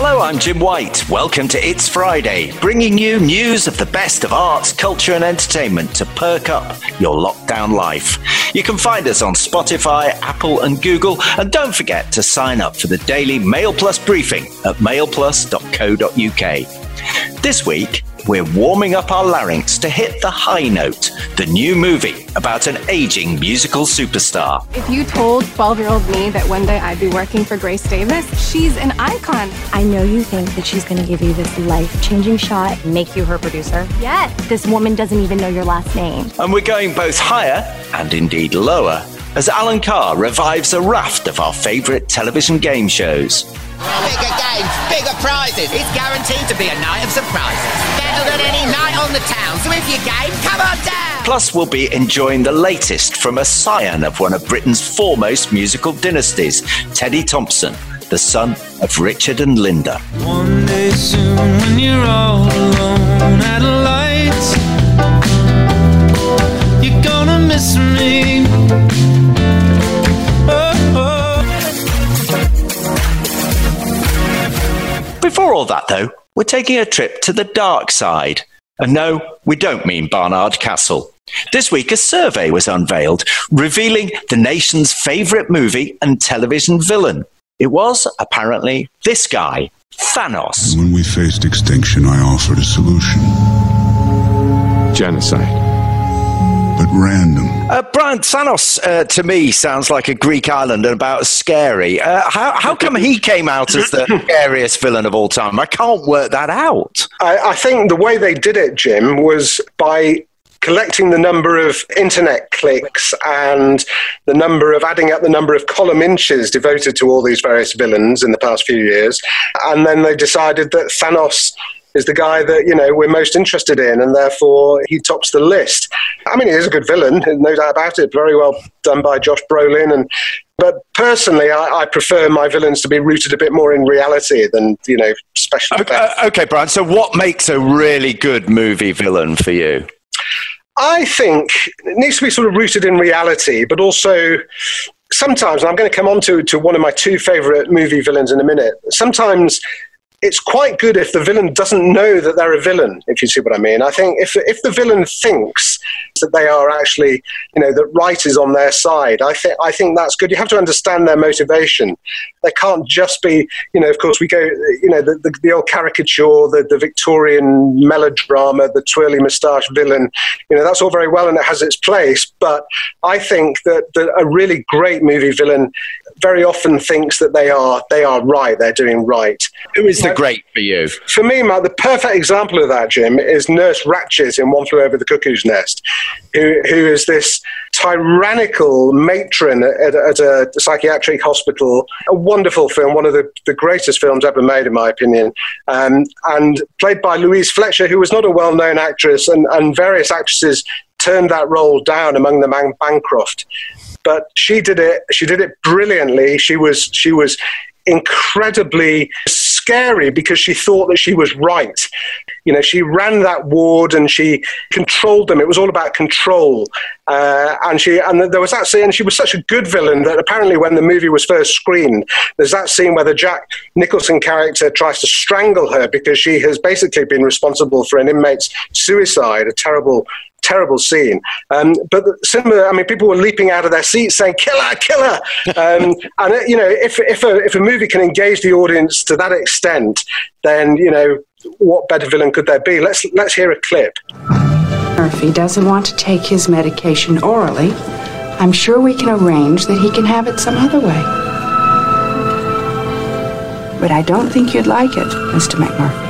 Hello, I'm Jim White. Welcome to It's Friday, bringing you news of the best of arts, culture, and entertainment to perk up your lockdown life. You can find us on Spotify, Apple, and Google, and don't forget to sign up for the daily Mail Plus briefing at mailplus.co.uk. This week, we're warming up our larynx to hit the high note, the new movie about an aging musical superstar. If you told 12 year old me that one day I'd be working for Grace Davis, she's an icon. I know you think that she's going to give you this life changing shot and make you her producer. Yes. This woman doesn't even know your last name. And we're going both higher and indeed lower as Alan Carr revives a raft of our favourite television game shows. Bigger games, bigger prizes. It's guaranteed to be a night of surprises. Better than any night on the town. So if you're game, come on down. Plus, we'll be enjoying the latest from a scion of one of Britain's foremost musical dynasties, Teddy Thompson, the son of Richard and Linda. One day soon, when you're all alone at a light, you're gonna miss me. Before all that, though, we're taking a trip to the dark side. And no, we don't mean Barnard Castle. This week, a survey was unveiled revealing the nation's favourite movie and television villain. It was, apparently, this guy, Thanos. When we faced extinction, I offered a solution, Genocide. But random. Uh, Brian, Thanos uh, to me sounds like a Greek island and about as scary. Uh, how, how come he came out as the scariest villain of all time? I can't work that out. I, I think the way they did it, Jim, was by collecting the number of internet clicks and the number of adding up the number of column inches devoted to all these various villains in the past few years. And then they decided that Thanos is the guy that you know we're most interested in, and therefore he tops the list. I mean, he is a good villain, no doubt about it. Very well done by Josh Brolin, and but personally, I, I prefer my villains to be rooted a bit more in reality than you know special Okay, effects. uh, okay, Brian, so what makes a really good movie villain for you? I think it needs to be sort of rooted in reality, but also sometimes, and I'm going to come on to, to one of my two favorite movie villains in a minute. Sometimes it's quite good if the villain doesn't know that they're a villain, if you see what I mean. I think if, if the villain thinks that they are actually, you know, that right is on their side, I, think I think that's good. You have to understand their motivation. They can't just be, you know, of course, we go, you know, the, the, the old caricature, the, the Victorian melodrama, the twirly moustache villain, you know, that's all very well and it has its place. But I think that, that a really great movie villain very often thinks that they are they are right, they're doing right. Who is the great for you? For me, Mark, the perfect example of that, Jim, is Nurse Ratched in One Flew Over the Cuckoo's Nest, who, who is this tyrannical matron at, at a psychiatric hospital. A wonderful film, one of the, the greatest films ever made, in my opinion, um, and played by Louise Fletcher, who was not a well known actress, and, and various actresses turned that role down, among them Anne Bancroft. But she did it she did it brilliantly. She was she was incredibly scary because she thought that she was right. You know she ran that ward and she controlled them. It was all about control. Uh, and she and there was that scene and she was such a good villain that apparently when the movie was first screened there's that scene where the jack nicholson character tries to strangle her because she has basically been responsible for an inmate's suicide a terrible terrible scene. Um, but similar, I mean, people were leaping out of their seats saying "killer, killer," um, and uh, you know, if if a, if a movie can engage the audience to that extent, then you know, what better villain could there be? Let's let's hear a clip. Murphy doesn't want to take his medication orally, I'm sure we can arrange that he can have it some other way. But I don't think you'd like it, Mr. McMurphy.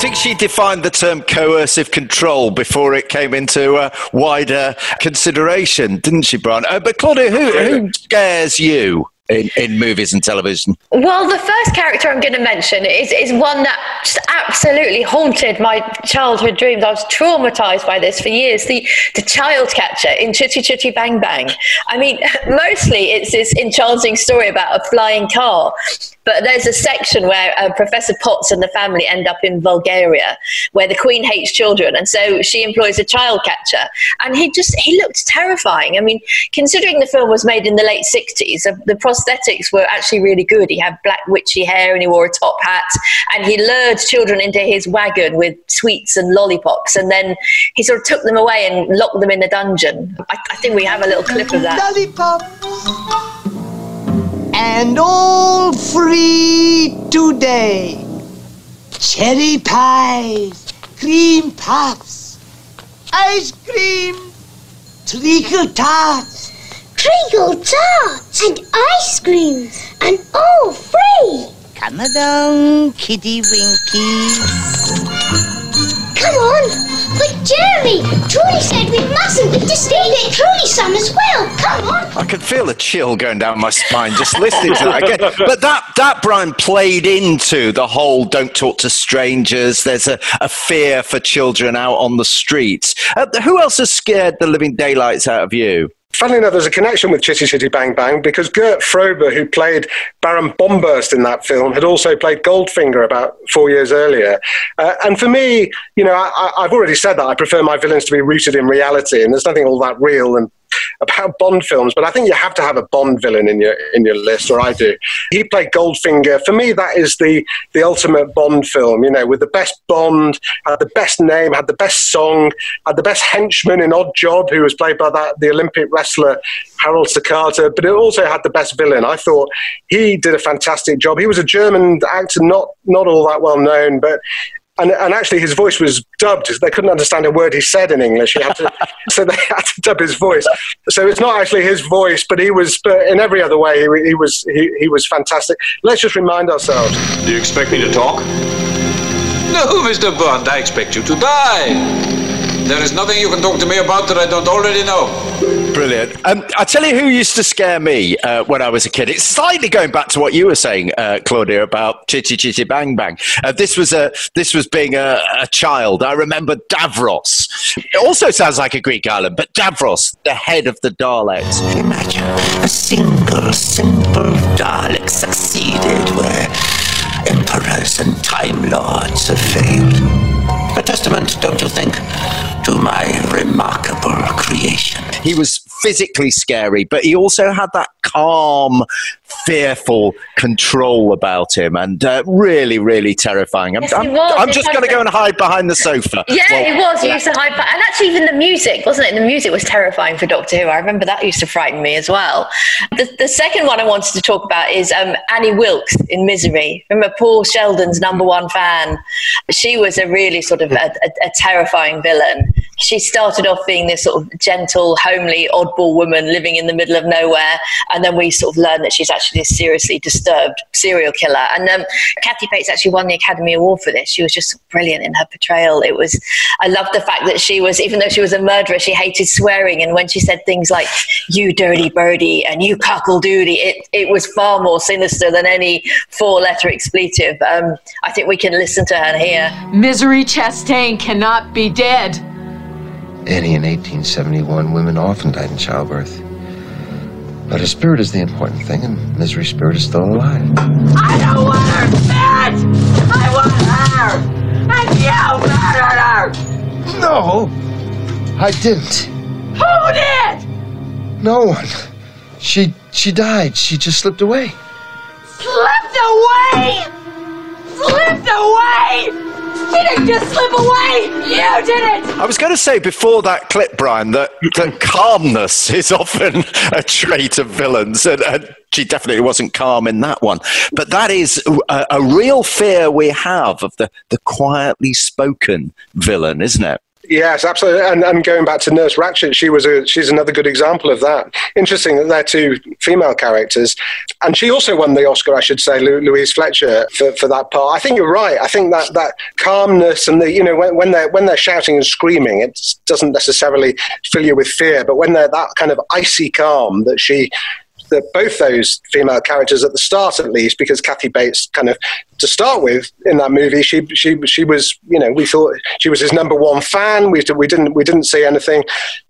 I think she defined the term coercive control before it came into uh, wider consideration, didn't she, Brian? Uh, but Claudia, who, who scares you in, in movies and television? Well, the first character I'm going to mention is, is one that just absolutely haunted my childhood dreams. I was traumatized by this for years. The the child catcher in Chitty Chitty Bang Bang. I mean, mostly it's this enchanting story about a flying car. But there's a section where uh, Professor Potts and the family end up in Bulgaria, where the Queen hates children, and so she employs a child catcher. And he just he looked terrifying. I mean, considering the film was made in the late '60s, uh, the prosthetics were actually really good. He had black witchy hair and he wore a top hat, and he lured children into his wagon with sweets and lollipops, and then he sort of took them away and locked them in a dungeon. I, I think we have a little clip of that. And all free today. Cherry pies, cream puffs, ice cream, treacle tarts. Treacle tarts and ice creams, and all free. Come along, kitty winkies. Come on. Jeremy, Trudy said we mustn't disturb Trudy's son as well. Come on. I could feel a chill going down my spine just listening to that again. But that, that Brian played into the whole don't talk to strangers. There's a, a fear for children out on the streets. Uh, who else has scared the living daylights out of you? Funnily enough, there's a connection with Chitty Chitty Bang Bang because Gert Frobe, who played Baron Bomburst in that film, had also played Goldfinger about four years earlier. Uh, and for me, you know, I, I've already said that I prefer my villains to be rooted in reality, and there's nothing all that real and about Bond films, but I think you have to have a Bond villain in your in your list, or I do. He played Goldfinger. For me, that is the the ultimate Bond film. You know, with the best Bond, had the best name, had the best song, had the best henchman in Oddjob, who was played by that the Olympic wrestler Harold Sakata, but it also had the best villain. I thought he did a fantastic job. He was a German actor, not not all that well known, but and, and actually his voice was dubbed. They couldn't understand a word he said in English. He had to, so they had to dub his voice. So it's not actually his voice, but he was. But in every other way, he, he was he, he was fantastic. Let's just remind ourselves. Do you expect me to talk? No, Mr. Bond, I expect you to die. There is nothing you can talk to me about that I don't already know. Brilliant. Um, I tell you who used to scare me uh, when I was a kid. It's slightly going back to what you were saying, uh, Claudia, about Chitty Chitty Bang Bang. Uh, this was a this was being a, a, child. I remember Davros. It also sounds like a Greek island, but Davros, the head of the Daleks. Imagine a single simple Dalek succeeded where emperors and time lords have failed. A testament, don't you think, to my remarkable creation. He was physically scary, but he also had that calm, fearful control about him, and uh, really, really terrifying. I'm, Yes, I'm. I'm just going to go and hide behind the sofa. Yeah, Well, he was. He used to hide, and actually, even the music, wasn't it? The music was terrifying for Doctor Who. I remember that used to frighten me as well. The, the second one I wanted to talk about is um, Annie Wilkes in Misery. Remember Paul Sheldon's number one fan? She was a really sort of a, a, a terrifying villain. She started off being this sort of gentle, homely, oddball woman living in the middle of nowhere, and then we sort of learned that she's actually a seriously disturbed serial killer. And um, Kathy Bates actually won the Academy Award for this. She was just brilliant in her portrayal. It was, I loved the fact that she was, even though she was a murderer, she hated swearing. And when she said things like "you dirty birdie" and "you cockle doody," it it was far more sinister than any four-letter expletive. Um, I think we can listen to her here. Misery Chastain cannot be dead. Annie, in 1871, women often died in childbirth. But her spirit is the important thing, and Misery's spirit is still alive. I don't want her dead! I want her! And you murdered her! No! I didn't. Who did? No one. She she died. She just slipped away. Slipped away! Slipped away! She didn't just slip away! You did it! I was going to say before that clip, Brian, that, that calmness is often a trait of villains, and, and she definitely wasn't calm in that one. But that is a, a real fear we have of the, the quietly spoken villain, isn't it? Yes, absolutely. And, and going back to Nurse Ratched, she was a she's another good example of that. Interesting that they're two female characters, and she also won the Oscar, I should say, Lou- Louise Fletcher for, for that part. I think you're right. I think that that calmness and the you know when, when they're when they're shouting and screaming, it doesn't necessarily fill you with fear, but when they're that kind of icy calm that she that both those female characters at the start at least because Kathy Bates kind of to start with in that movie she she she was you know we thought she was his number one fan we, we didn't we didn't see anything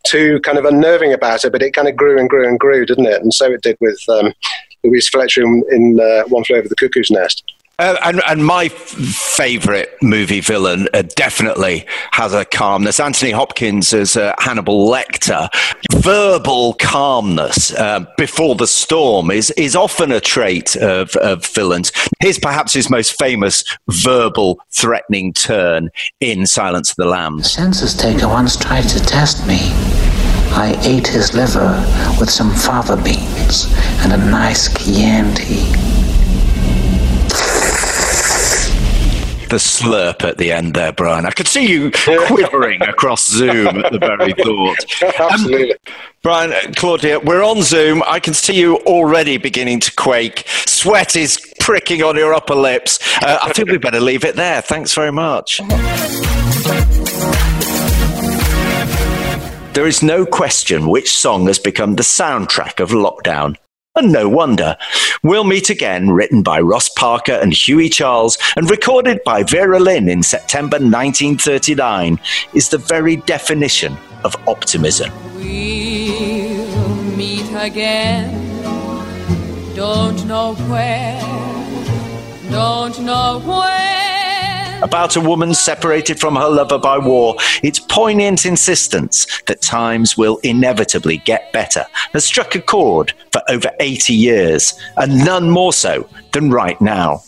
too kind of unnerving about her but it kind of grew and grew and grew didn't it and so it did with um, Louise Fletcher in, in uh, One Flew Over the Cuckoo's Nest. Uh, and, and my favorite movie villain uh, definitely has a calmness. Anthony Hopkins as uh, Hannibal Lecter. Verbal calmness uh, before the storm is, is often a trait of, of villains. Here's perhaps his most famous verbal threatening turn in Silence of the Lambs. census taker once tried to test me. I ate his liver with some fava beans and a nice Chianti. The slurp at the end there, Brian. I could see you quivering across Zoom at the very thought. Absolutely. Um, Brian, uh, Claudia, we're on Zoom. I can see you already beginning to quake. Sweat is pricking on your upper lips. Uh, I think we better leave it there. Thanks very much. There is no question which song has become the soundtrack of lockdown. And no wonder. We'll Meet Again, written by Ross Parker and Hughie Charles, and recorded by Vera Lynn in September 1939, is the very definition of optimism. We'll meet again. Don't know where. Don't know when. About a woman separated from her lover by war, its poignant insistence that times will inevitably get better has struck a chord for over 80 years, and none more so than right now.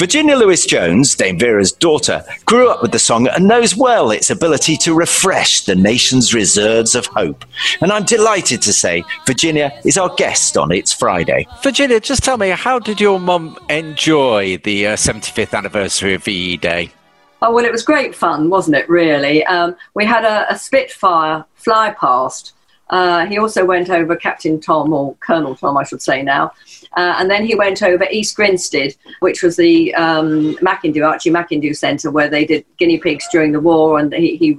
Virginia Lewis Jones, Dame Vera's daughter, grew up with the song and knows well its ability to refresh the nation's reserves of hope. And I'm delighted to say Virginia is our guest on It's Friday. Virginia, just tell me, how did your mum enjoy the uh, 75th anniversary of VE Day? Oh, well, it was great fun, wasn't it, really? Um, we had a, a Spitfire fly past. Uh, he also went over Captain Tom, or Colonel Tom, I should say now. Uh, and then he went over East Grinstead, which was the um, Archie McIndoe Centre, where they did guinea pigs during the war. And he, he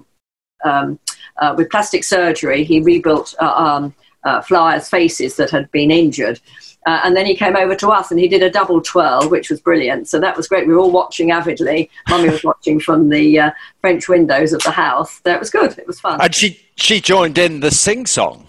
um, uh, with plastic surgery, he rebuilt uh, um, uh, flyers' faces that had been injured. Uh, and then he came over to us and he did a double twirl, which was brilliant. So that was great. We were all watching avidly. Mummy was watching from the uh, French windows of the house. That was good. It was fun. And she, she joined in the sing song.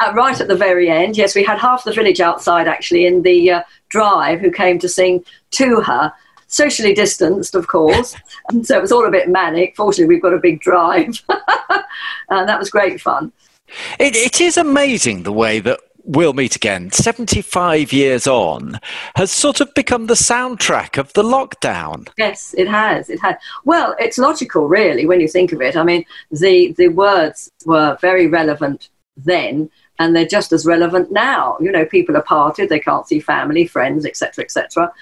Uh, right at the very end, yes, we had half the village outside actually in the uh, drive who came to sing to her. Socially distanced, of course. and so it was all a bit manic. Fortunately, we've got a big drive. and that was great fun. It, it is amazing the way that We'll Meet Again, 75 years on, has sort of become the soundtrack of the lockdown. Yes, it has. It has. Well, it's logical, really, when you think of it. I mean, the, the words were very relevant then, and they're just as relevant now. You know, people are parted, they can't see family, friends, etc., etc.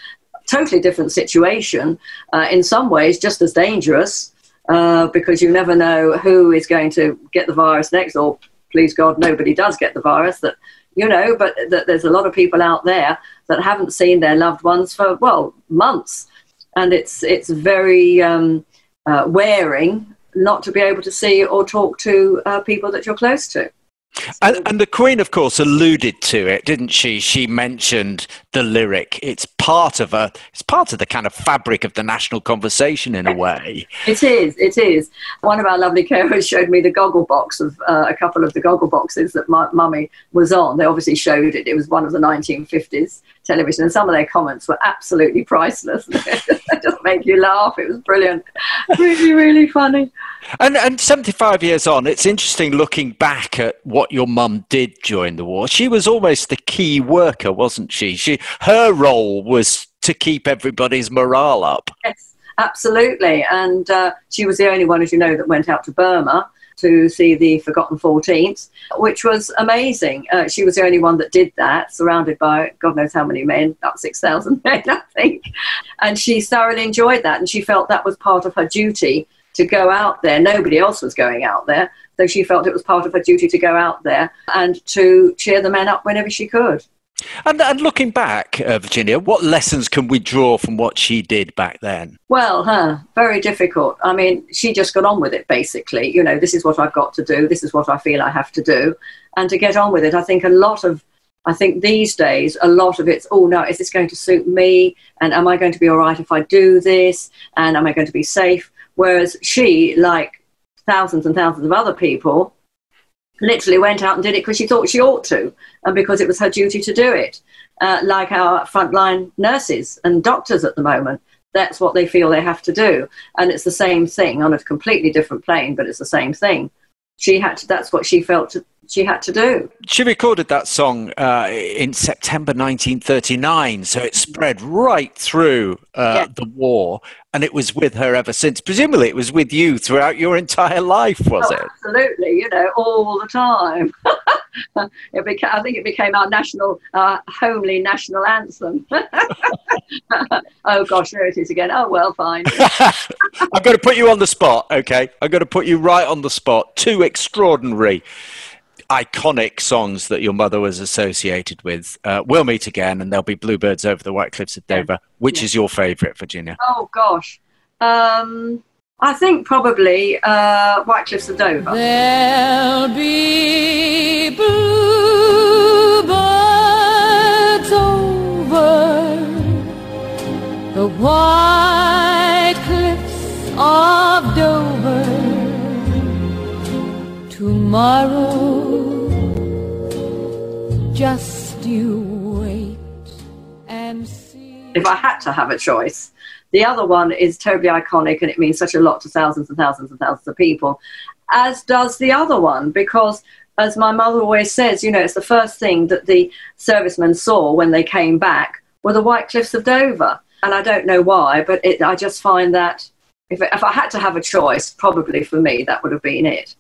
Totally different situation. Uh, in some ways, just as dangerous uh, because you never know who is going to get the virus next, or please God, nobody does get the virus. That you know, but that there's a lot of people out there that haven't seen their loved ones for well months, and it's it's very um, uh, wearing not to be able to see or talk to uh, people that you're close to. And, and, the Queen, of course, alluded to it, didn't she? She mentioned the lyric. It's part of a. It's part of the kind of fabric of the national conversation, in a way. It is. It is. One of our lovely carers showed me the goggle box of uh, a couple of the goggle boxes that my mummy was on. They obviously showed it. It was one of the 1950s television, and some of their comments were absolutely priceless. they just make you laugh. It was brilliant. Really, really funny. And, and 75 years on, it's interesting looking back at what your mum did during the war. She was almost the key worker, wasn't she? she her role was to keep everybody's morale up. Yes, absolutely. And uh, she was the only one, as you know, that went out to Burma to see the Forgotten 14th, which was amazing. Uh, she was the only one that did that, surrounded by God knows how many men, about 6,000 men, I think. And she thoroughly enjoyed that, and she felt that was part of her duty to go out there. Nobody else was going out there. So she felt it was part of her duty to go out there and to cheer the men up whenever she could. And, and looking back, uh, Virginia, what lessons can we draw from what she did back then? Well, huh, very difficult. I mean, she just got on with it basically. You know, this is what I've got to do, this is what I feel I have to do. And to get on with it, I think a lot of I think these days, a lot of it's, oh no, is this going to suit me? And am I going to be all right if I do this? And am I going to be safe? Whereas she, like thousands and thousands of other people, literally went out and did it because she thought she ought to and because it was her duty to do it. uh, like our frontline nurses and doctors at the moment. That's what they feel they have to do, and it's the same thing on a completely different plane, but it's the same thing. She had to. That's what she felt she had to do. She recorded that song uh, in September 1939, so it spread right through uh, the war, and it was with her ever since. Presumably, it was with you throughout your entire life, was Oh, it? Absolutely, you know, all the time. it became, I think it became our national, uh, homely national anthem. oh gosh, there it is again. Oh well, fine. I've got to put you on the spot, okay? I've got to put you right on the spot. Two extraordinary, iconic songs that your mother was associated with. Uh, we'll meet again, and there'll be Bluebirds over the White Cliffs of Dover. Which is your favourite, Virginia? oh gosh, um, I think probably uh, White Cliffs of Dover. There'll be bluebirds over the white cliffs of Dover tomorrow. Just you wait and see. if I had to have a choice. The other one is terribly iconic and it means such a lot to thousands and thousands and thousands of people, as does the other one, because as my mother always says, you know, it's the first thing that the servicemen saw when they came back were the White Cliffs of Dover. And I don't know why, but it, I just find that if, if I had to have a choice, probably for me, that would have been it.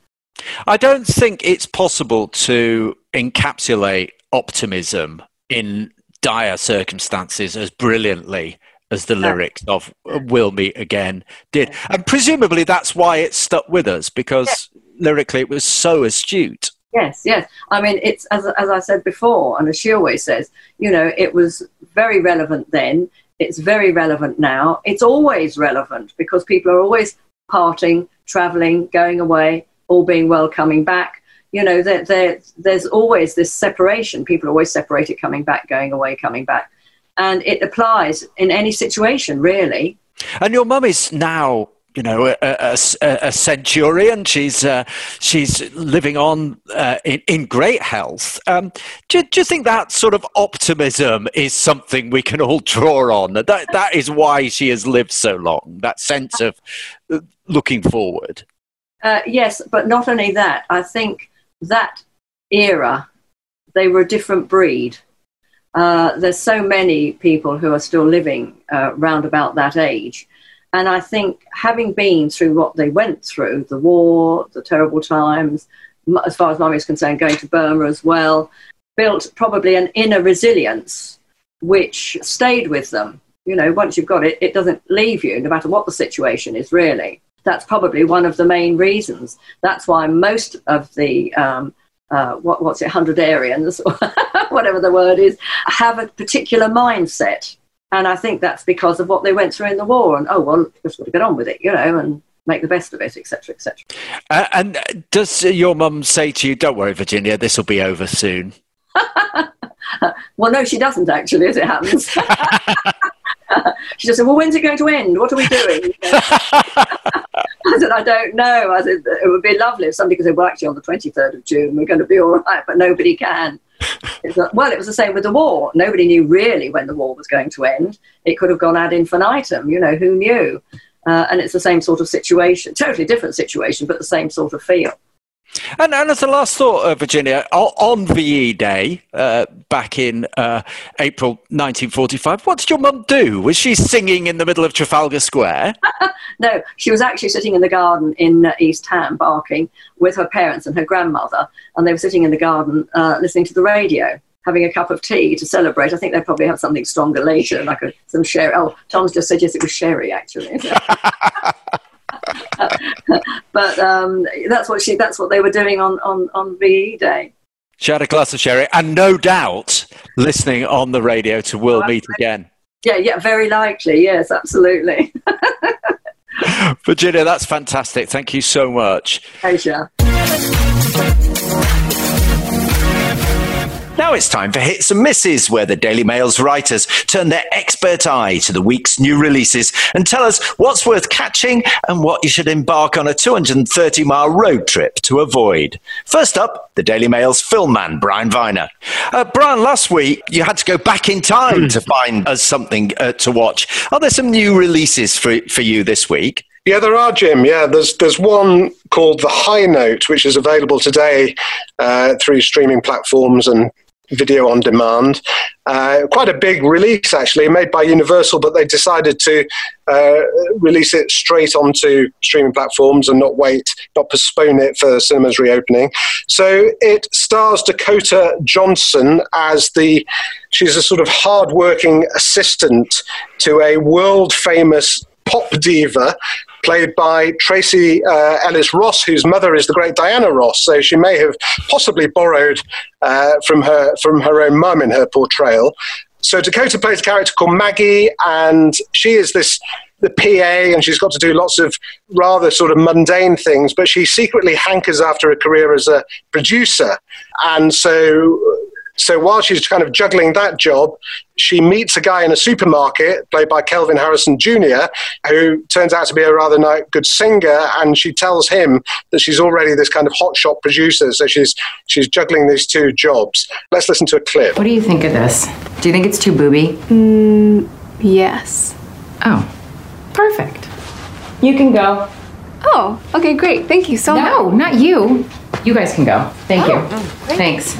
I don't think it's possible to encapsulate optimism in dire circumstances as brilliantly as the lyrics of uh, We'll Meet Again did. And presumably that's why it stuck with us because lyrically it was so astute. Yes, yes. I mean, it's as as I said before, and as she always says, you know, it was very relevant then. It's very relevant now. It's always relevant because people are always parting, traveling, going away, all being well, coming back. You know, there, there, there's always this separation. People are always separated, coming back, going away, coming back, and it applies in any situation, really. And your mum is now, you know, a, a, a- a centurion. She's uh, she's living on uh, in, in great health. Um, do, do you think that sort of optimism is something we can all draw on? That that is why she has lived so long. That sense of uh, looking forward. Uh, yes, but not only that, I think that era, they were a different breed. Uh, there's so many people who are still living uh, round about that age. And I think having been through what they went through, the war, the terrible times, as far as mummy is concerned, going to Burma as well, built probably an inner resilience which stayed with them. You know, once you've got it, it doesn't leave you, no matter what the situation is, really. That's probably one of the main reasons. That's why most of the, um, uh, what, what's it, hundredarians, whatever the word is, have a particular mindset. And I think that's because of what they went through in the war. And, oh, well, just got to get on with it, you know, and make the best of it, etc., etc. Uh, and does your mum say to you, "Don't worry, Virginia, this will be over soon"? Well, no, she doesn't actually, as it happens. she just said, "Well, when's it going to end? What are we doing?" I said, "I don't know." I said, "It would be lovely if somebody could say, well, actually, on the twenty third of June, we're going to be all right,' but nobody can." It's like, well, it was the same with the war. Nobody knew really when the war was going to end. It could have gone ad infinitum. You know, who knew? Uh, and it's the same sort of situation, totally different situation, but the same sort of feel. And, and as a last thought, uh, Virginia, on VE Day uh, back in uh, April 1945, what did your mum do? Was she singing in the middle of Trafalgar Square? no, she was actually sitting in the garden in uh, East Ham, Barking, with her parents and her grandmother, and they were sitting in the garden uh, listening to the radio, having a cup of tea to celebrate. I think they probably have something stronger later, like a, some sherry. Oh, Tom's just said yes, it was sherry actually. but um, that's what she. That's what they were doing on on on VE Day. She had a glass of sherry and no doubt listening on the radio to We'll Meet Again. Yeah, yeah, very likely. Yes, absolutely. Virginia, that's fantastic. Thank you so much. Pleasure. Now it's time for Hits and Misses, where the Daily Mail's writers turn their expert eye to the week's new releases and tell us what's worth catching and what you should embark on a 230 mile road trip to avoid. First up, the Daily Mail's film man, Brian Viner. Uh, Brian, last week you had to go back in time to find us something uh, to watch. Are there some new releases for, for you this week? Yeah, there are, Jim. Yeah, there's there's one called The High Note, which is available today uh, through streaming platforms and video on demand. Uh, quite a big release, actually, made by Universal, but they decided to uh, release it straight onto streaming platforms and not wait, not postpone it for cinemas reopening. So it stars Dakota Johnson as the she's a sort of hard-working assistant to a world famous pop diva played by Tracee uh, Ellis Ross, whose mother is the great Diana Ross. So she may have possibly borrowed uh, from her from her own mum in her portrayal. So Dakota plays a character called Maggie, and she is this the PA, and she's got to do lots of rather sort of mundane things, but she secretly hankers after a career as a producer. And so so while she's kind of juggling that job, she meets a guy in a supermarket, played by Kelvin Harrison Jr., who turns out to be a rather good singer, and she tells him that she's already this kind of hotshot producer. So she's she's juggling these two jobs. Let's listen to a clip. What do you think of this? Do you think it's too booby? Mm, yes. Oh, perfect. You can go. Oh, okay, great. Thank you so much. No, not you. You guys can go. Thank you. Thanks.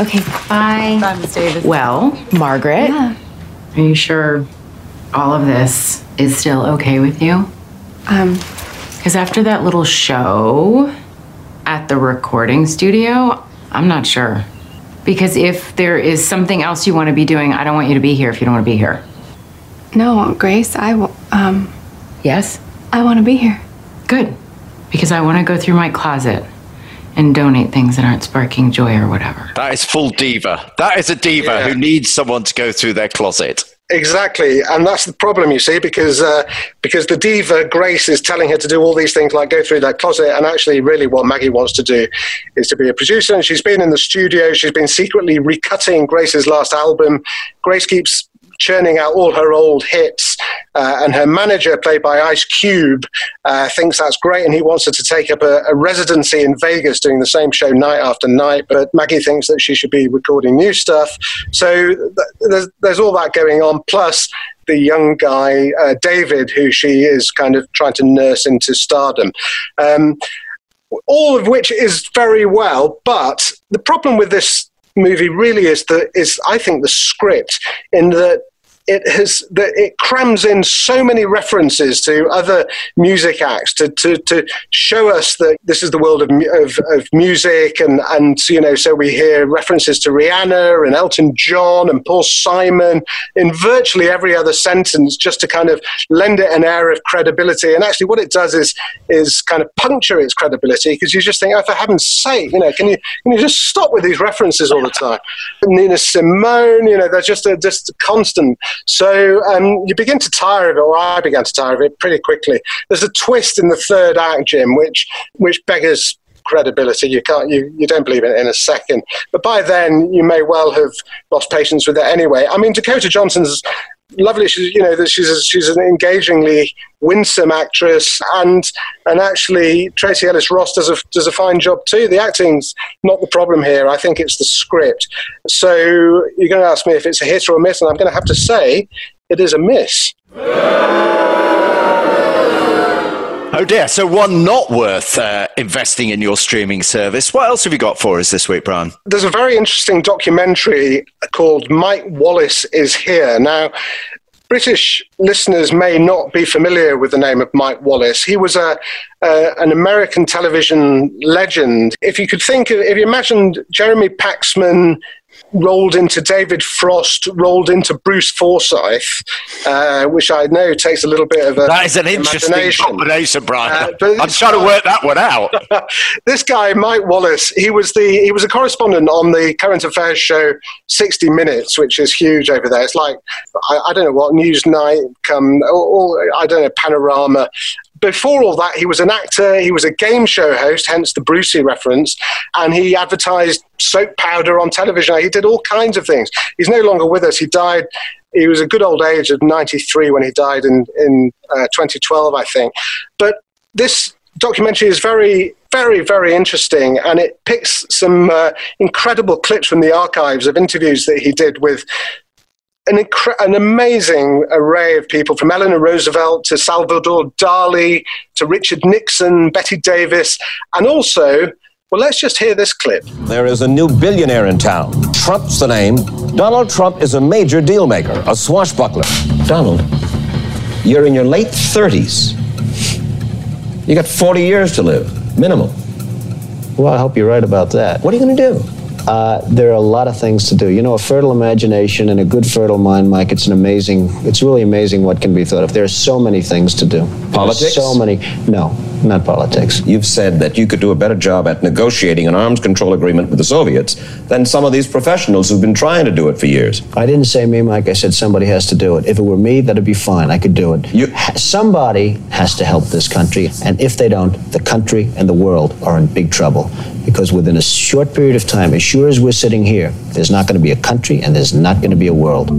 Okay, bye. Bye, Miss Davis. Well, Margaret, are you sure all of this is still okay with you? Um, Because after that little show at the recording studio, I'm not sure. Because if there is something else you want to be doing, I don't want you to be here if you don't want to be here. No, Grace, I w- um. Yes? I want to be here. Good. Because I want to go through my closet and donate things that aren't sparking joy or whatever. That is full diva. That is a diva who needs someone to go through their closet. Exactly, and that's the problem, you see, because uh, because the diva Grace is telling her to do all these things like go through that closet, and actually, really, what Maggie wants to do is to be a producer. And she's been in the studio. She's been secretly recutting Grace's last album. Grace keeps churning out all her old hits, uh, and her manager, played by Ice Cube, uh, thinks that's great, and he wants her to take up a, a residency in Vegas, doing the same show night after night. But Maggie thinks that she should be recording new stuff. So th- there's, there's all that going on. Plus, the young guy, uh, David, who she is kind of trying to nurse into stardom. Um, all of which is very well, but the problem with this movie really is the is I think the script in that it has that it crams in so many references to other music acts to, to, to show us that this is the world of, of, of music and, and you know so we hear references to Rihanna and Elton John and Paul Simon in virtually every other sentence just to kind of lend it an air of credibility. And actually what it does is is kind of puncture its credibility because you just think oh for heaven's sake you know can you can you just stop with these references all the time? Nina Simone you know they're just a, just constant so um, you begin to tire of it, or I began to tire of it pretty quickly. There's a twist in the third act, Jim, which which beggars credibility. You can't, you, you don't believe in it in a second. But by then, you may well have lost patience with it anyway. I mean, Dakota Johnson's lovely. She's, you know, that she's a, she's an engagingly winsome actress, and and actually Tracee Ellis Ross does a does a fine job too. The acting's not the problem here. I think it's the script. So you're going to ask me if it's a hit or a miss, and I'm going to have to say it is a miss. Oh dear. So one not worth uh, investing in your streaming service. What else have you got for us this week, Brian? There's a very interesting documentary called Mike Wallace is Here. Now, British listeners may not be familiar with the name of Mike Wallace. He was a, an American television legend. If you could think, of, if you imagined Jeremy Paxman rolled into David Frost, rolled into Bruce Forsyth, uh, which I know takes a little bit of a That is an interesting combination, Brian. Uh, I'm trying to work that one out. this guy, Mike Wallace, he was the he was a correspondent on the current affairs show 60 Minutes, which is huge over there. It's like I, I don't know what Newsnight come, or, or I don't know Panorama. Before all that, he was an actor, he was a game show host, hence the Brucey reference, and he advertised soap powder on television. He did all kinds of things. He's no longer with us. He died. He was a good old age of 93 when he died in, in uh, 2012, I think. But this documentary is very, very, very interesting, and it picks some uh, incredible clips from the archives of interviews that he did with an, incre- an amazing array of people from Eleanor Roosevelt to Salvador Dali to Richard Nixon, Bette Davis, and also, well, let's just hear this clip. There is a new billionaire in town. Trump's the name. Donald Trump is a major deal maker, a swashbuckler. Donald, you're in your late 30s. You got 40 years to live, minimum. Well, I hope you're right about that. What are you going to do? Uh, there are a lot of things to do. You know, a fertile imagination and a good fertile mind, Mike, it's an amazing, it's really amazing what can be thought of. There are so many things to do. Politics? So many. No, not politics. You've said that you could do a better job at negotiating an arms control agreement with the Soviets than some of these professionals who've been trying to do it for years. I didn't say me, Mike. I said somebody has to do it. If it were me, that'd be fine. I could do it. You- somebody has to help this country. And if they don't, the country and the world are in big trouble. Because within a short period of time, as sure as we're sitting here, there's not going to be a country and there's not going to be a world.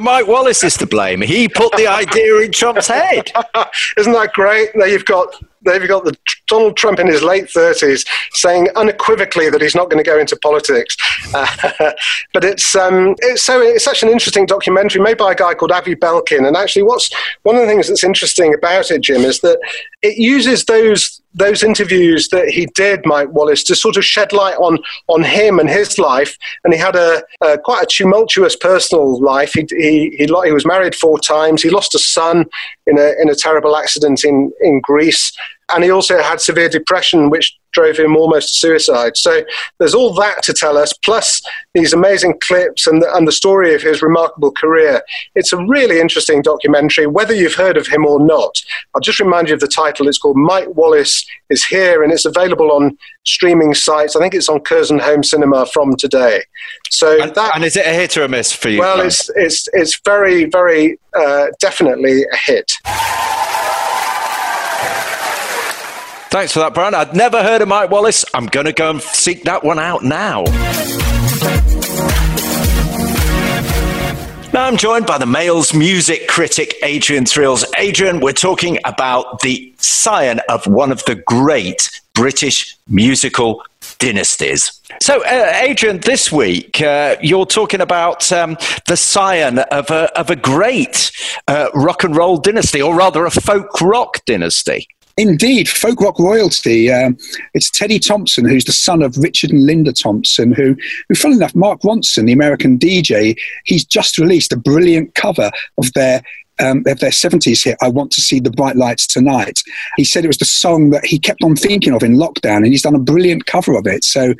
Mike Wallace is to blame. He put the idea in Trump's head. Isn't that great? There you've got there you've got the Donald Trump in his late thirties saying unequivocally that he's not going to go into politics. Uh, but it's um, it's so it's such an interesting documentary made by a guy called Avi Belkin. And actually, what's one of the things that's interesting about it, Jim, is that it uses those those interviews that he did, Mike Wallace, to sort of shed light on on him and his life. And he had a, a quite a tumultuous personal life. He, he he he was married four times. He lost a son in a in a terrible accident in in Greece, and he also had severe depression, which drove him almost to suicide. So there's all that to tell us, plus these amazing clips and the, and the story of his remarkable career. It's a really interesting documentary, whether you've heard of him or not. I'll just remind you of the title. It's called Mike Wallace is Here, and it's available on streaming sites. I think it's on Curzon Home Cinema from today. So that And is it a hit or a miss for you? well, it's it's it's very very uh, definitely a hit. Thanks for that, Brian. I'd never heard of Mike Wallace. I'm going to go and seek that one out now. Now I'm joined by the Mail's music critic, Adrian Thrills. Adrian, we're talking about the scion of one of the great British musical dynasties. So, uh, Adrian, this week uh, you're talking about um, the scion of a, of a great uh, rock and roll dynasty, or rather a folk rock dynasty. Indeed, folk rock royalty. Um, it's Teddy Thompson, who's the son of Richard and Linda Thompson, who, who, funnily enough, Mark Ronson, the American DJ, he's just released a brilliant cover of their um, of their 70s hit, I Want to See the Bright Lights Tonight. He said it was the song that he kept on thinking of in lockdown, and he's done a brilliant cover of it. So,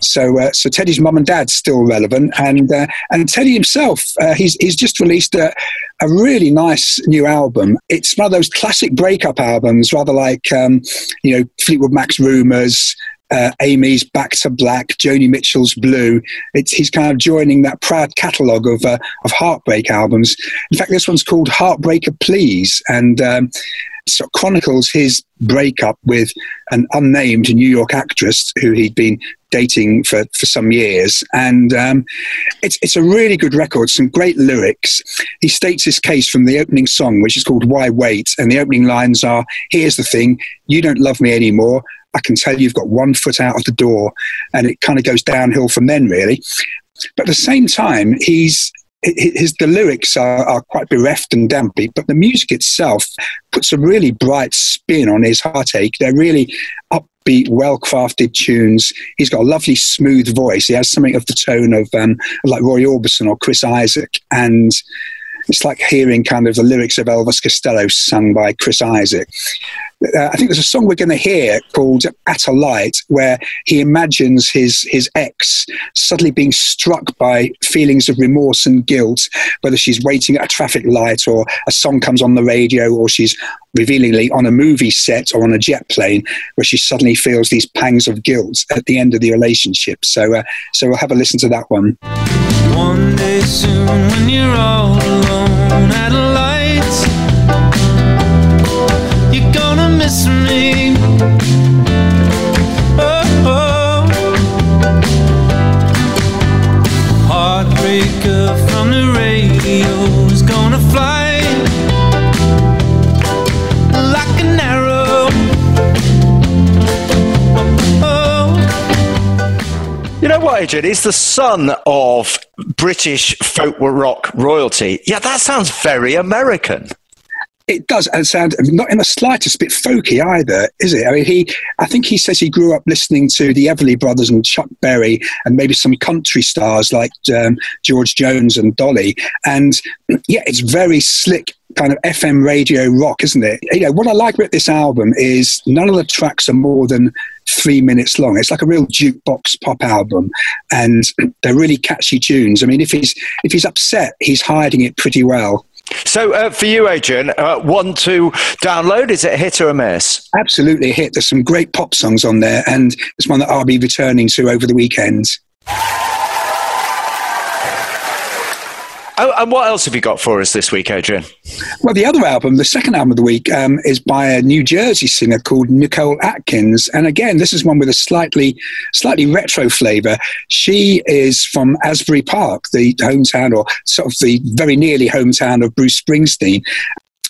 so, uh, so Teddy's mum and dad's still relevant, and uh, and Teddy himself, uh, he's he's just released a, a really nice new album. It's one of those classic breakup albums, rather like um, you know Fleetwood Mac's Rumours, uh, Amy's Back to Black, Joni Mitchell's Blue. It's, he's kind of joining that proud catalogue of, uh, of heartbreak albums. In fact, this one's called Heartbreaker Please, and um, sort of chronicles his breakup with an unnamed New York actress who he'd been dating for, for some years. And um, it's, it's a really good record, some great lyrics. He states his case from the opening song, which is called Why Wait? And the opening lines are Here's the thing, you don't love me anymore. I can tell you've got one foot out of the door. And it kind of goes downhill from then, really. But at the same time, he's his the lyrics are, are, quite bereft and dampy, but the music itself puts a really bright spin on his heartache. They're really upbeat, well-crafted tunes. He's got a lovely, smooth voice. He has something of the tone of um, like Roy Orbison or Chris Isaak, and it's like hearing kind of the lyrics of Elvis Costello sung by Chris Isaak. Uh, I think there's a song we're going to hear called "At a Light," where he imagines his his ex suddenly being struck by feelings of remorse and guilt, whether she's waiting at a traffic light, or a song comes on the radio, or she's revealingly on a movie set or on a jet plane, where she suddenly feels these pangs of guilt at the end of the relationship. So, uh, so we'll have a listen to that one. One me. Oh, oh. Heartbreaker from the radio's gonna fly like an arrow. Oh, you know what, Adrian? He's the son of British folk rock royalty. Yeah, that sounds very American. It does, sound not in the slightest bit folky either, is it? I mean, he, I think he says he grew up listening to the Everly Brothers and Chuck Berry, and maybe some country stars like um, George Jones and Dolly. And yeah, it's very slick kind of FM radio rock, isn't it? You know, what I like about this album is none of the tracks are more than three minutes long. It's like a real jukebox pop album, and they're really catchy tunes. I mean, if he's if he's upset, he's hiding it pretty well. So, uh, for you, Adrian, uh, one to download, is it a hit or a miss? Absolutely a hit. There's some great pop songs on there, and it's one that I'll be returning to over the weekend. Oh, and what else have you got for us this week, Adrian? Well, the other album, the second album of the week, um, is by a New Jersey singer called Nicole Atkins, and again, this is one with a slightly, slightly retro flavour. She is from Asbury Park, the hometown, or sort of the very nearly hometown of Bruce Springsteen,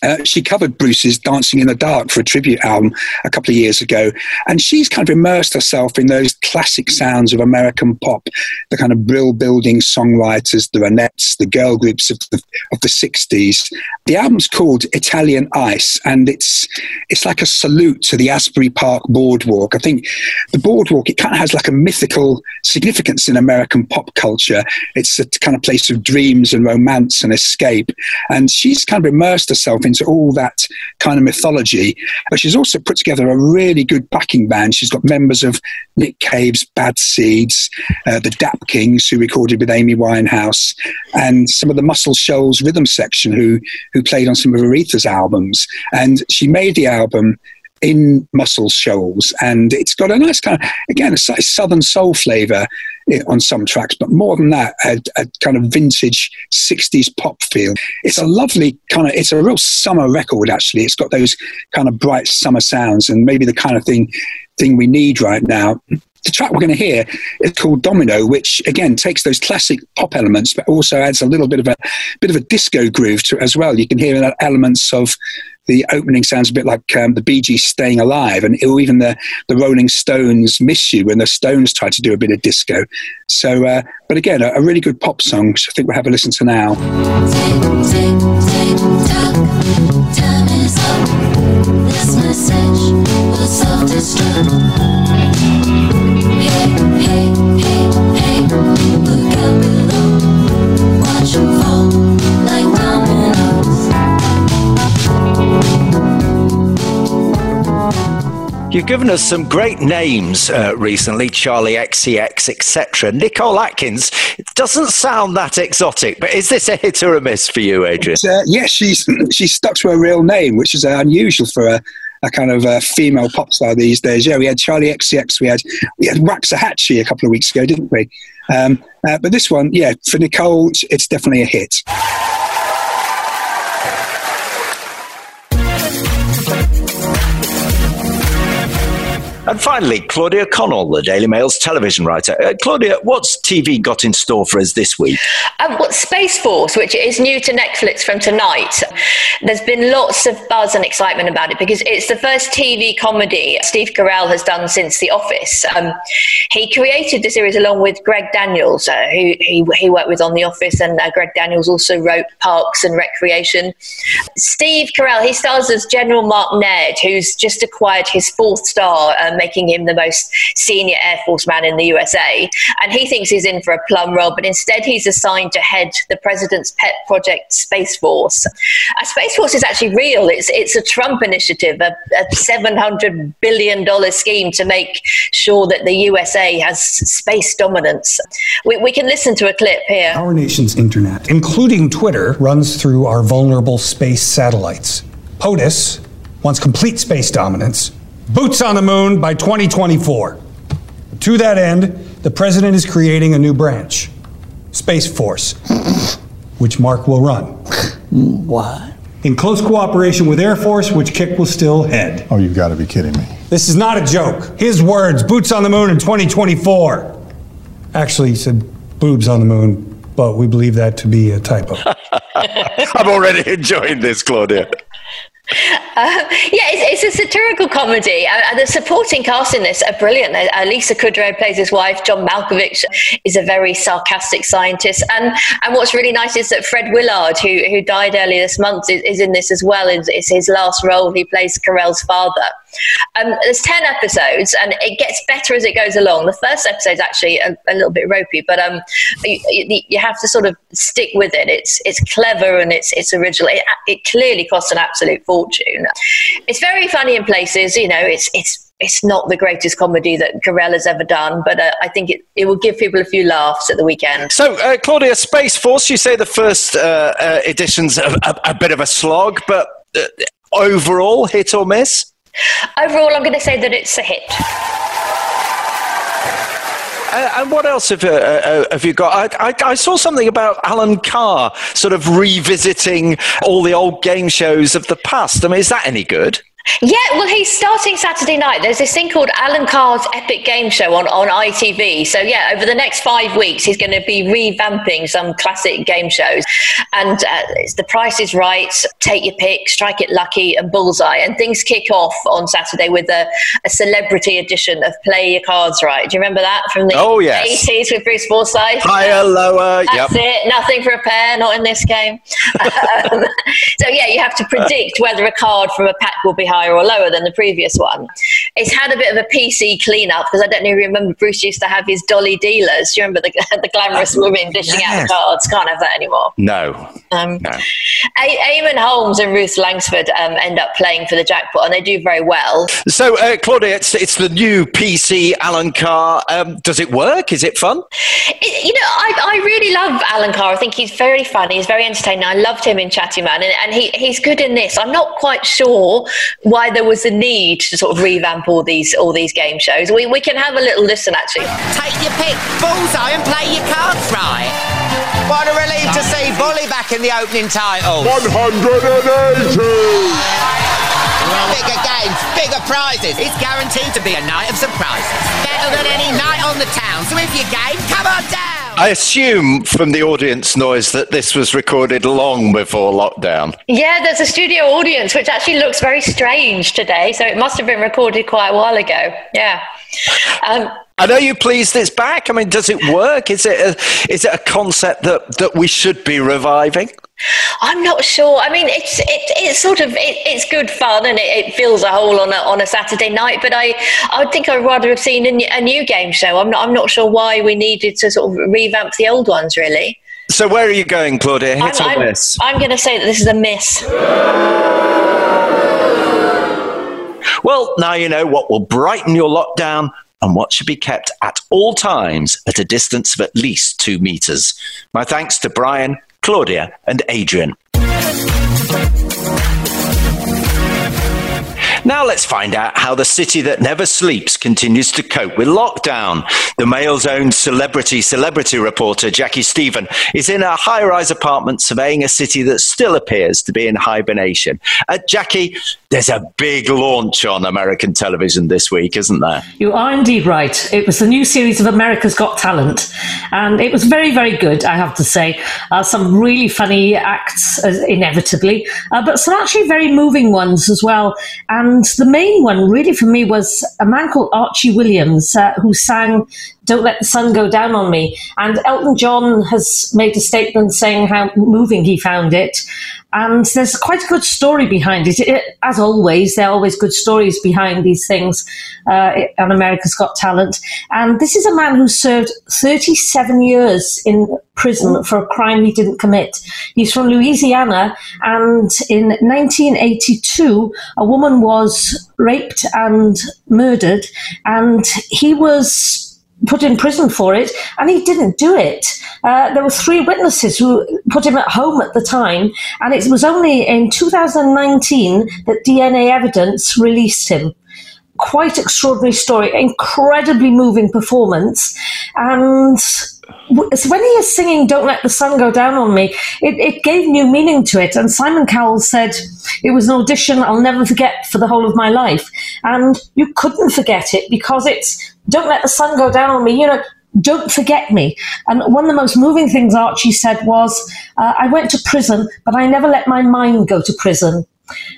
uh, she covered Bruce's Dancing in the Dark for a tribute album a couple of years ago. And she's kind of immersed herself in those classic sounds of American pop, the kind of brill building songwriters, the Ronettes, the girl groups of the, of the 60s. The album's called Italian Ice, and it's, it's like a salute to the Asbury Park boardwalk. I think the boardwalk, it kind of has like a mythical significance in American pop culture. It's a kind of place of dreams and romance and escape. And she's kind of immersed herself into all that kind of mythology. But she's also put together a really good backing band. She's got members of Nick Cave's Bad Seeds, uh, the Dap Kings, who recorded with Amy Winehouse, and some of the Muscle Shoals rhythm section, who who played on some of Aretha's albums. And she made the album in Muscle Shoals, and it's got a nice kind of again a southern soul flavour on some tracks, but more than that, a, a, kind of vintage '60s pop feel. It's a lovely kind of it's a real summer record actually. It's got those kind of bright summer sounds, and maybe the kind of thing thing we need right now the track we're going to hear is called Domino, which again takes those classic pop elements, but also adds a little bit of a bit of a disco groove to it as well. You can hear elements of the opening sounds a bit like um, the Bee Gees "Staying Alive," and even the the Rolling Stones "Miss You" when the Stones tried to do a bit of disco. So, uh, but again, a, a, really good pop song. Which I think we'll have a listen to now. You've given us some great names uh, recently, Charli XCX, etc. Nicole Atkins doesn't sound that exotic, but is this a hit or a miss for you, Adrian? Uh, yes, yeah, she's she's stuck to her real name, which is uh, unusual for a, a kind of a female pop star these days. Yeah, we had Charli XCX, we had we had Waxahatchee a couple of weeks ago, didn't we? Um, uh, but this one, yeah, for Nicole, it's definitely a hit. And finally, Claudia Connell, the Daily Mail's television writer. Uh, Claudia, what's TV got in store for us this week? Um, well, Space Force, which is new to Netflix from tonight. There's been lots of buzz and excitement about it because it's the first TV comedy Steve Carell has done since The Office. Um, he created the series along with Greg Daniels, uh, who he, he, worked with on The Office, and uh, Greg Daniels also wrote Parks and Recreation. Steve Carell, he stars as General Mark Naird, who's just acquired his fourth star. Um, making him the most senior Air Force man in the USA. And he thinks he's in for a plum role, but instead he's assigned to head the president's pet project, Space Force. Uh, Space Force is actually real. It's it's a Trump initiative, a, a seven hundred billion dollar scheme to make sure that the USA has space dominance. We, we can listen to a clip here. Our nation's internet, including Twitter, runs through our vulnerable space satellites. POTUS wants complete space dominance boots on the moon by 2024. To that end, the president is creating a new branch, Space Force, which Mark will run. What? In close cooperation with Air Force, which Kick will still head. Oh, you've got to be kidding me. This is not a joke. His words, boots on the moon in 2024. Actually, he said boobs on the moon, but we believe that to be a typo. I'm already enjoying this, Claudia. Um, yeah, it's, it's a satirical comedy. Uh, the supporting cast in this are brilliant. Uh, Lisa Kudrow plays his wife. John Malkovich is a very sarcastic scientist. And and what's really nice is that Fred Willard, who who died earlier this month, is, is in this as well. It's, it's his last role. He plays Carell's father. Um, there's 10 episodes and it gets better as it goes along. The first episode's actually a, a little bit ropey, but um, you, you, you, have to sort of stick with it. It's it's clever and it's it's original. It, it clearly costs an absolute fortune. It's very funny in places, you know, it's it's it's not the greatest comedy that Carell has ever done, but uh, I think it, it will give people a few laughs at the weekend. So, uh, Claudia, Space Force, you say the first uh, uh edition's a, a, a, bit of a slog, but uh, overall, hit or miss? Overall, I'm going to say that it's a hit. Uh, and what else have, uh, uh, have you got? I, I, I, saw something about Alan Carr sort of revisiting all the old game shows of the past. I mean, is that any good? Yeah, well, he's starting Saturday night. There's this thing called Alan Carr's Epic Game Show on, on ITV. So, yeah, over the next five weeks, he's going to be revamping some classic game shows. And uh, The Price is Right, Take Your Pick, Strike It Lucky, and Bullseye. And things kick off on Saturday with a, a celebrity edition of Play Your Cards Right. Do you remember that from the oh, yes. 80s with Bruce Forsyth? Higher, lower. That's yep. it. Nothing for a pair, not in this game. um, so, yeah, you have to predict whether a card from a pack will be higher higher or lower than the previous one. It's had a bit of a PC cleanup because I don't know if you remember Bruce used to have his dolly dealers. Do you remember the, the glamorous uh, women dishing yes. out cards? Can't have that anymore. No. Um, no. A- Eamonn Holmes and Ruth Langsford um, end up playing for the jackpot and they do very well. So, uh, Claudia, it's, it's the new PC Alan Carr. Um, does it work? Is it fun? It, you know, I, I really love Alan Carr. I think he's very funny. He's very entertaining. I loved him in Chatty Man and, and he, he's good in this. I'm not quite sure why there was a need to sort of revamp all these all these game shows. We, we can have a little listen actually. Take your pick, bullseye, and play your cards right. What a relief to see Bully back in the opening title. 180! Bigger games, bigger prizes. It's guaranteed to be a night of surprises. Better than any night on the town. So if you're game, come on down. I assume from the audience noise that this was recorded long before lockdown. Yeah, there's a studio audience, which actually looks very strange today. So it must have been recorded quite a while ago. Yeah. Um, and are you pleased it's back? I mean, does it work? Is it a, is it a concept that, that we should be reviving? I'm not sure. I mean, it's it, it's sort of it, it's good fun and it, it, fills a hole on a, on a Saturday night. But I I think I'd rather have seen a, a new game show. I'm not I'm not sure why we needed to sort of revamp the old ones. Really. So where are you going, Claudia? Hit I'm, or? I'm, I'm going to say that this is a miss. Well, now you know what will brighten your lockdown and what should be kept at all times at a distance of at least two meters. My thanks to Brian, Claudia, and Adrian. Now let's find out how the city that never sleeps continues to cope with lockdown. The Mail's own celebrity celebrity reporter Jackie Stephen is in a high-rise apartment surveying a city that still appears to be in hibernation. Uh, Jackie, there's a big launch on American television this week, isn't there? You are indeed right. It was the new series of America's Got Talent, and it was very, very good, I have to say. Uh, some really funny acts, uh, inevitably, uh, but some actually very moving ones as well. And the main one, really, for me, was a man called Archie Williams, uh, who sang don't let the sun go down on me. And Elton John has made a statement saying how moving he found it. And there's quite a good story behind it. it as always, there are always good stories behind these things uh, on America's Got Talent. And this is a man who served 37 years in prison for a crime he didn't commit. He's from Louisiana, and in 1982, a woman was raped and murdered, and he was put in prison for it, and he didn't do it. Uh, there were three witnesses who put him at home at the time, and it was only in 2019 that DNA evidence released him. Quite extraordinary story, incredibly moving performance, and when he is singing "Don't Let the Sun Go Down on Me," it, it, gave new meaning to it. And Simon Cowell said it was an audition I'll never forget for the whole of my life. And you couldn't forget it because it's "Don't Let the Sun Go Down on Me." You know, don't forget me. And one of the most moving things Archie said was, uh, "I went to prison, but I never let my mind go to prison."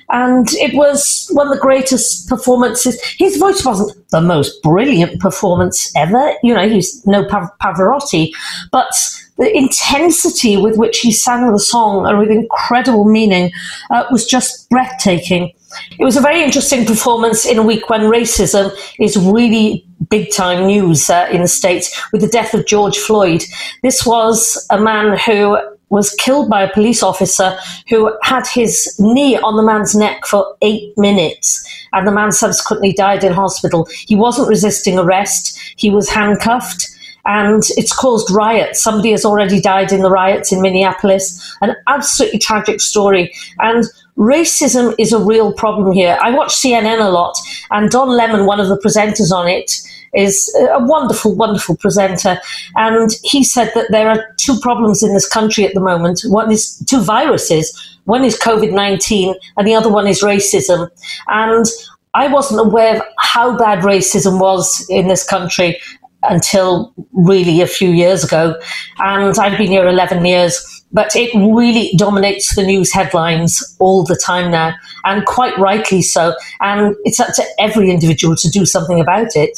And it was one of the greatest performances. His voice wasn't the most brilliant performance ever. You know, he's no Pav- Pavarotti, but the intensity with which he sang the song and with incredible meaning uh, was just breathtaking. It was a very interesting performance in a week when racism is really big time news uh, in the States with the death of George Floyd. This was a man who was killed by a police officer who had his knee on the man's neck for eight minutes, and the man subsequently died in hospital. He wasn't resisting arrest, he was handcuffed. And it's caused riots. Somebody has already died in the riots in Minneapolis. An absolutely tragic story. And racism is a real problem here. I watch CNN a lot, and Don Lemon, one of the presenters on it, is a wonderful, wonderful presenter. And he said that there are two problems in this country at the moment. One is two viruses. One is COVID 19, and the other one is racism. And I wasn't aware of how bad racism was in this country until really a few years ago. And I've been here 11 years. But it really dominates the news headlines all the time now, and quite rightly so. And it's up to every individual to do something about it.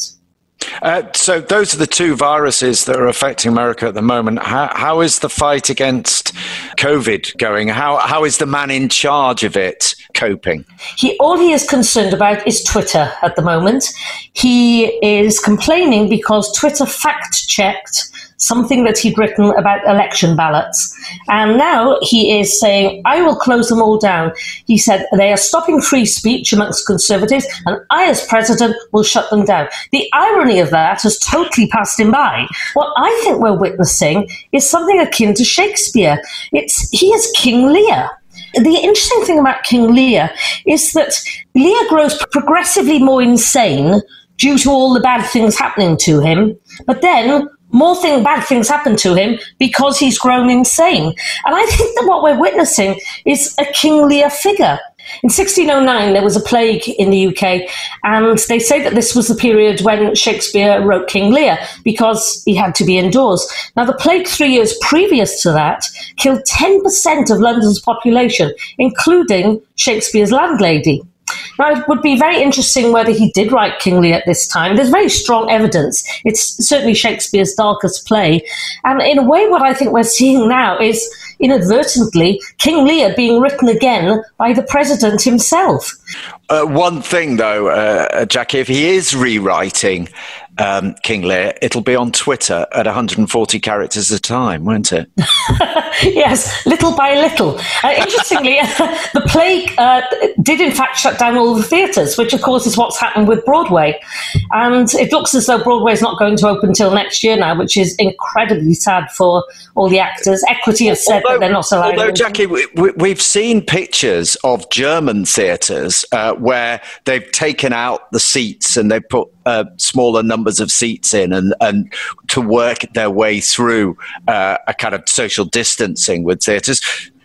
Uh, so those are the two viruses that are affecting America at the moment. How, how is the fight against COVID going? How how is the man in charge of it coping? He all he is concerned about is Twitter at the moment. He is complaining because Twitter fact checked something that he'd written about election ballots. And now he is saying, I will close them all down. He said, they are stopping free speech amongst conservatives, and I, as president, will shut them down. The irony of that has totally passed him by. What I think we're witnessing is something akin to Shakespeare. It's, he is King Lear. The interesting thing about King Lear is that Lear grows progressively more insane due to all the bad things happening to him. But then more thing, bad things happen to him because he's grown insane. And I think that what we're witnessing is a King Lear figure. In 1609, there was a plague in the UK, and they say that this was the period when Shakespeare wrote King Lear because he had to be indoors. Now, the plague three years previous to that killed 10% of London's population, including Shakespeare's landlady. Now, it would be very interesting whether he did write King Lear at this time. There's very strong evidence. It's certainly Shakespeare's darkest play. And in a way, what I think we're seeing now is inadvertently King Lear being written again by the president himself. Uh, one thing, though, uh, Jackie, if he is rewriting um, King Lear, it'll be on Twitter at 140 characters at a time, won't it? yes, little by little. Uh, interestingly, the plague uh, did in fact shut down all the theatres, which of course is what's happened with Broadway. And it looks as though Broadway is not going to open until next year now, which is incredibly sad for all the actors. Equity have said although, they're not. Although, Jackie, we, have seen pictures of German theatres uh, where they've taken out the seats and they've put uh, smaller numbers of seats in and, and to work their way through uh, a kind of social distancing with theatres.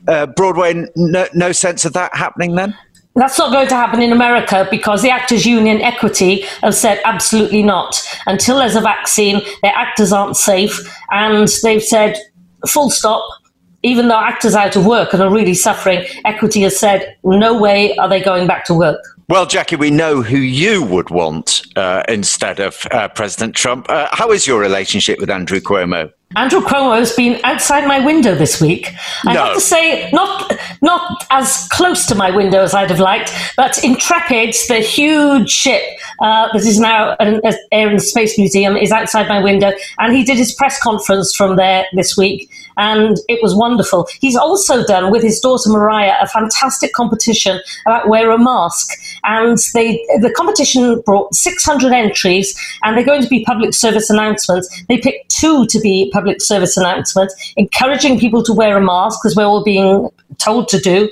Uh, Broadway, no, no sense of that happening then? That's not going to happen in America because the Actors Union Equity have said absolutely not. Until there's a vaccine, their actors aren't safe. And they've said, full stop, even though actors out of work and are really suffering, Equity has said, no way are they going back to work. Well, Jackie, we know who you would want uh, instead of uh, President Trump. Uh, how is your relationship with Andrew Cuomo? Andrew Cuomo has been outside my window this week. I no. have to say, not not as close to my window as I'd have liked, but Intrepid, the huge ship uh, that is now an, Air and Space Museum, is outside my window, and he did his press conference from there this week, and it was wonderful. He's also done with his daughter Mariah a fantastic competition about wear a mask, and they the competition brought 600 entries, and they're going to be public service announcements. They picked two to be public service announcement, encouraging people to wear a mask as we're all being told to do.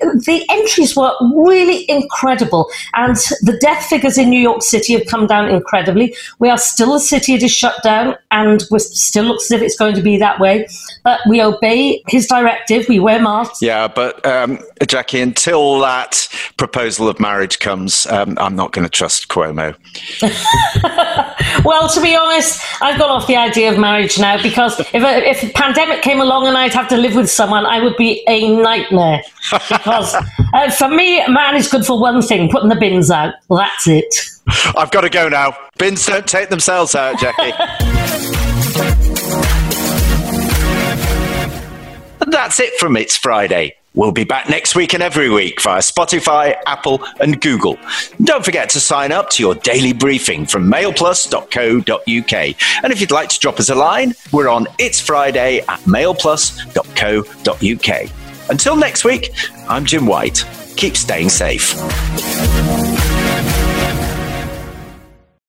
The entries were really incredible, and the death figures in New York City have come down incredibly. We are still a city that is shut down, and it still looks as if it's going to be that way. But we obey his directive, we wear masks. Yeah, but um, Jackie, until that proposal of marriage comes, um, I'm not going to trust Cuomo. well, to be honest, I've gone off the idea of marriage now because if a, if a pandemic came along and I'd have to live with someone, I would be a nightmare. because uh, for me, man is good for one thing: putting the bins out. That's it. I've got to go now. Bins don't take themselves out, Jackie. and that's it from It's Friday. We'll be back next week and every week via Spotify, Apple, and Google. Don't forget to sign up to your daily briefing from mailplus.co.uk. And if you'd like to drop us a line, we're on It's Friday at mailplus.co.uk. Until next week, I'm Jim White. Keep staying safe.